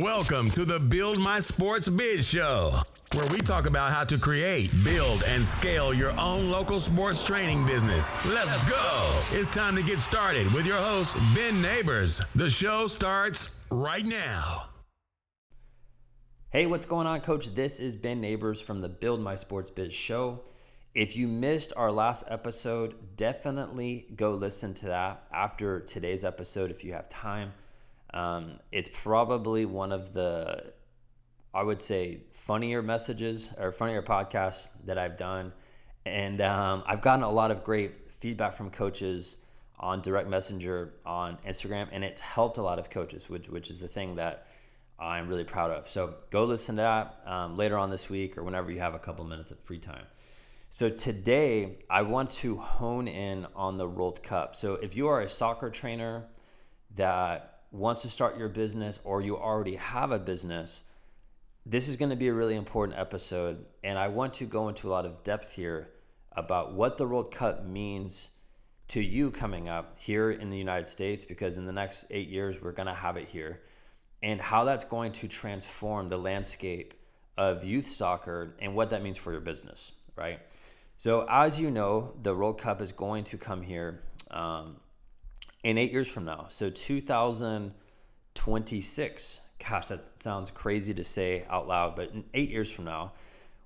Welcome to the Build My Sports Biz Show, where we talk about how to create, build, and scale your own local sports training business. Let's go. It's time to get started with your host, Ben Neighbors. The show starts right now. Hey, what's going on, coach? This is Ben Neighbors from the Build My Sports Biz Show. If you missed our last episode, definitely go listen to that after today's episode if you have time. Um, it's probably one of the, I would say, funnier messages or funnier podcasts that I've done. And um, I've gotten a lot of great feedback from coaches on direct messenger on Instagram, and it's helped a lot of coaches, which, which is the thing that I'm really proud of. So go listen to that um, later on this week or whenever you have a couple minutes of free time. So today I want to hone in on the World Cup. So if you are a soccer trainer that wants to start your business or you already have a business, this is going to be a really important episode. And I want to go into a lot of depth here about what the World Cup means to you coming up here in the United States, because in the next eight years, we're going to have it here, and how that's going to transform the landscape of youth soccer and what that means for your business, right? So, as you know, the World Cup is going to come here. Um, in eight years from now. So 2026. Gosh, that sounds crazy to say out loud, but in eight years from now,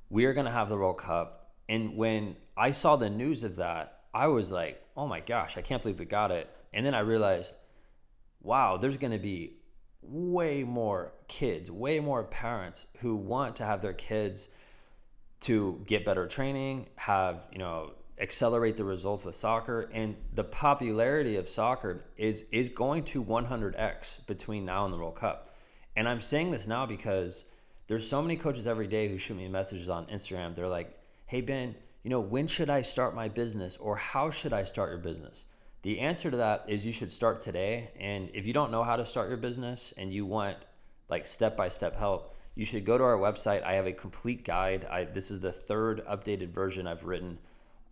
we are going to have the World Cup. And when I saw the news of that, I was like, oh my gosh, I can't believe we got it. And then I realized, wow, there's going to be way more kids, way more parents who want to have their kids to get better training, have, you know, accelerate the results with soccer and the popularity of soccer is is going to 100x between now and the World Cup. And I'm saying this now because there's so many coaches every day who shoot me messages on Instagram. They're like, "Hey Ben, you know, when should I start my business or how should I start your business?" The answer to that is you should start today. And if you don't know how to start your business and you want like step-by-step help, you should go to our website. I have a complete guide. I, this is the third updated version I've written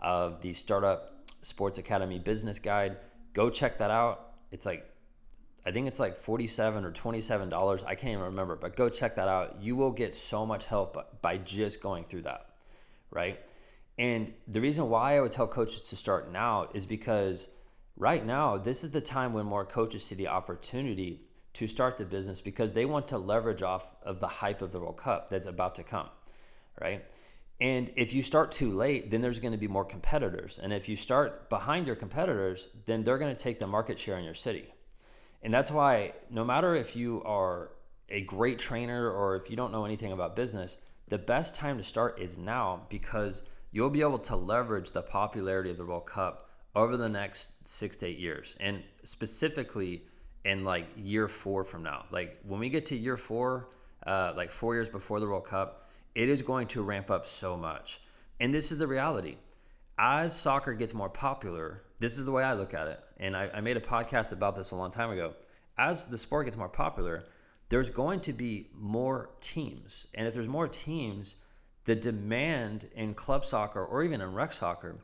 of the Startup Sports Academy Business Guide. Go check that out. It's like I think it's like 47 or 27 dollars. I can't even remember, but go check that out. You will get so much help by just going through that, right? And the reason why I would tell coaches to start now is because right now this is the time when more coaches see the opportunity to start the business because they want to leverage off of the hype of the World Cup that's about to come, right? And if you start too late, then there's going to be more competitors. And if you start behind your competitors, then they're going to take the market share in your city. And that's why, no matter if you are a great trainer or if you don't know anything about business, the best time to start is now because you'll be able to leverage the popularity of the World Cup over the next six to eight years. And specifically in like year four from now. Like when we get to year four, uh, like four years before the World Cup, it is going to ramp up so much. And this is the reality. As soccer gets more popular, this is the way I look at it. And I, I made a podcast about this a long time ago. As the sport gets more popular, there's going to be more teams. And if there's more teams, the demand in club soccer or even in rec soccer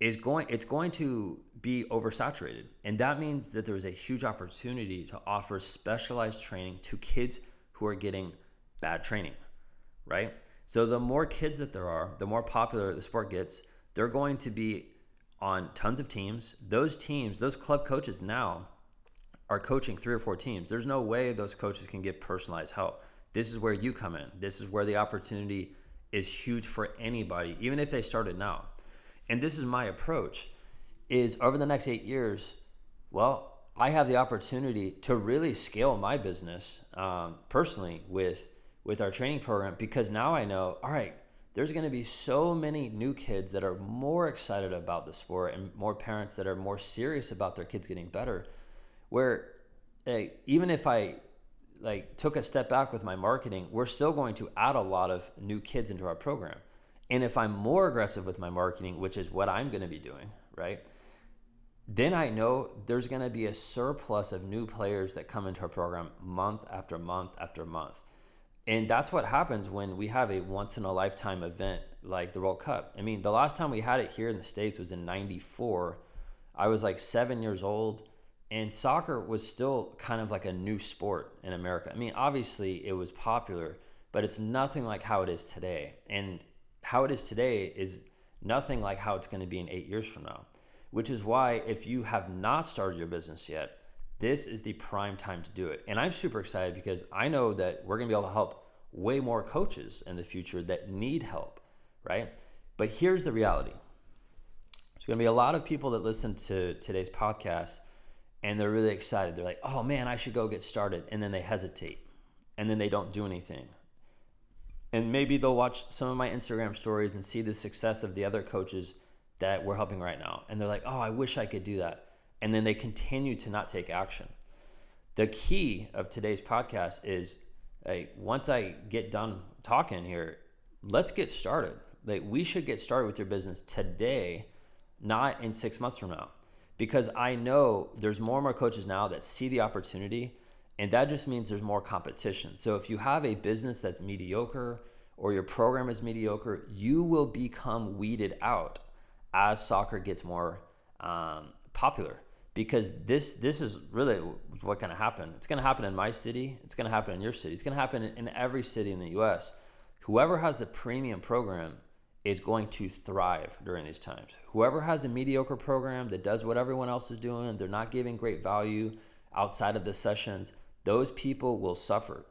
is going it's going to be oversaturated. And that means that there's a huge opportunity to offer specialized training to kids who are getting bad training, right? So the more kids that there are, the more popular the sport gets. They're going to be on tons of teams. Those teams, those club coaches now are coaching three or four teams. There's no way those coaches can give personalized help. This is where you come in. This is where the opportunity is huge for anybody, even if they started now. And this is my approach is over the next 8 years, well, I have the opportunity to really scale my business um, personally with with our training program because now I know, all right, there's going to be so many new kids that are more excited about the sport and more parents that are more serious about their kids getting better. Where even if I like took a step back with my marketing, we're still going to add a lot of new kids into our program. And if I'm more aggressive with my marketing, which is what I'm going to be doing, right? Then I know there's going to be a surplus of new players that come into our program month after month after month. And that's what happens when we have a once in a lifetime event like the World Cup. I mean, the last time we had it here in the States was in 94. I was like seven years old. and soccer was still kind of like a new sport in America. I mean, obviously it was popular, but it's nothing like how it is today. And how it is today is nothing like how it's going to be in eight years from now, which is why if you have not started your business yet, this is the prime time to do it. And I'm super excited because I know that we're going to be able to help way more coaches in the future that need help, right? But here's the reality there's going to be a lot of people that listen to today's podcast and they're really excited. They're like, oh man, I should go get started. And then they hesitate and then they don't do anything. And maybe they'll watch some of my Instagram stories and see the success of the other coaches that we're helping right now. And they're like, oh, I wish I could do that. And then they continue to not take action. The key of today's podcast is like, once I get done talking here, let's get started. Like, we should get started with your business today, not in six months from now because I know there's more and more coaches now that see the opportunity, and that just means there's more competition. So if you have a business that's mediocre or your program is mediocre, you will become weeded out as soccer gets more um, popular. Because this this is really what's going to happen. It's going to happen in my city. It's going to happen in your city. It's going to happen in every city in the U.S. Whoever has the premium program is going to thrive during these times. Whoever has a mediocre program that does what everyone else is doing, they're not giving great value outside of the sessions, those people will suffer.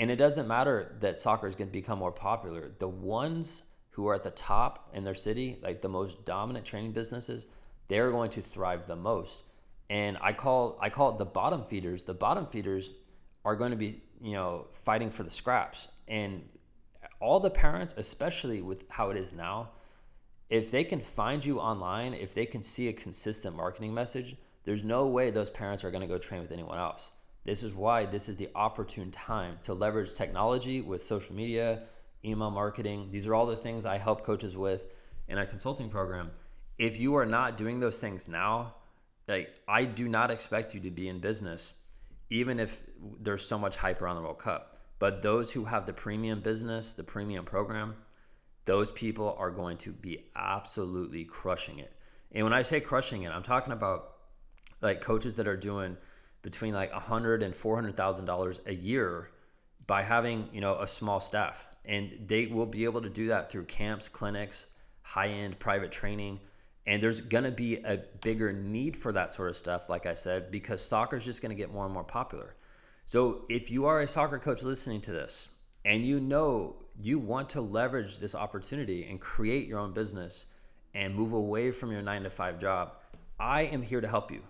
And it doesn't matter that soccer is going to become more popular. The ones who are at the top in their city, like the most dominant training businesses, they're going to thrive the most. And I call I call it the bottom feeders. The bottom feeders are going to be, you know, fighting for the scraps. And all the parents, especially with how it is now, if they can find you online, if they can see a consistent marketing message, there's no way those parents are going to go train with anyone else. This is why this is the opportune time to leverage technology with social media, email marketing. These are all the things I help coaches with in a consulting program. If you are not doing those things now, like I do not expect you to be in business, even if there's so much hype around the World Cup. But those who have the premium business, the premium program, those people are going to be absolutely crushing it. And when I say crushing it, I'm talking about like coaches that are doing between like a hundred and four hundred thousand dollars a year by having you know a small staff, and they will be able to do that through camps, clinics, high end private training. And there's going to be a bigger need for that sort of stuff, like I said, because soccer is just going to get more and more popular. So if you are a soccer coach listening to this and you know you want to leverage this opportunity and create your own business and move away from your nine to five job, I am here to help you.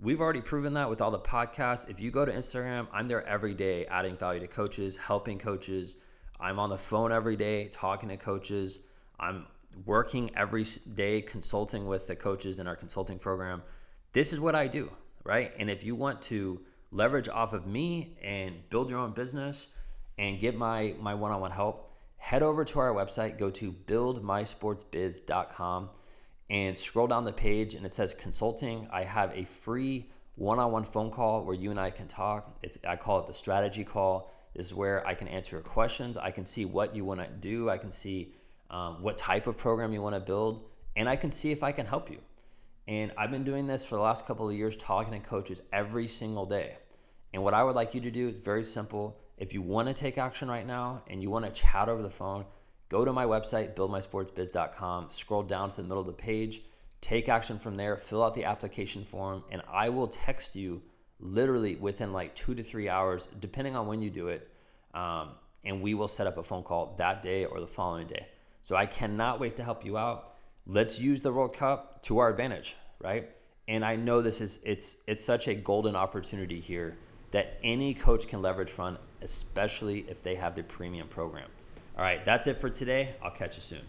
We've already proven that with all the podcasts. If you go to Instagram, I'm there every day adding value to coaches, helping coaches. I'm on the phone every day talking to coaches. I'm working every day consulting with the coaches in our consulting program. This is what I do, right? And if you want to leverage off of me and build your own business and get my my one-on-one help, head over to our website, go to buildmysportsbiz.com and scroll down the page and it says consulting. I have a free one-on-one phone call where you and I can talk. It's I call it the strategy call. This is where I can answer your questions. I can see what you want to do. I can see um, what type of program you want to build, and I can see if I can help you. And I've been doing this for the last couple of years, talking to coaches every single day. And what I would like you to do is very simple. If you want to take action right now and you want to chat over the phone, go to my website, buildmysportsbiz.com, scroll down to the middle of the page, take action from there, fill out the application form, and I will text you literally within like two to three hours, depending on when you do it. Um, and we will set up a phone call that day or the following day. So I cannot wait to help you out. Let's use the World Cup to our advantage, right? And I know this is it's it's such a golden opportunity here that any coach can leverage from, especially if they have the premium program. All right, that's it for today. I'll catch you soon.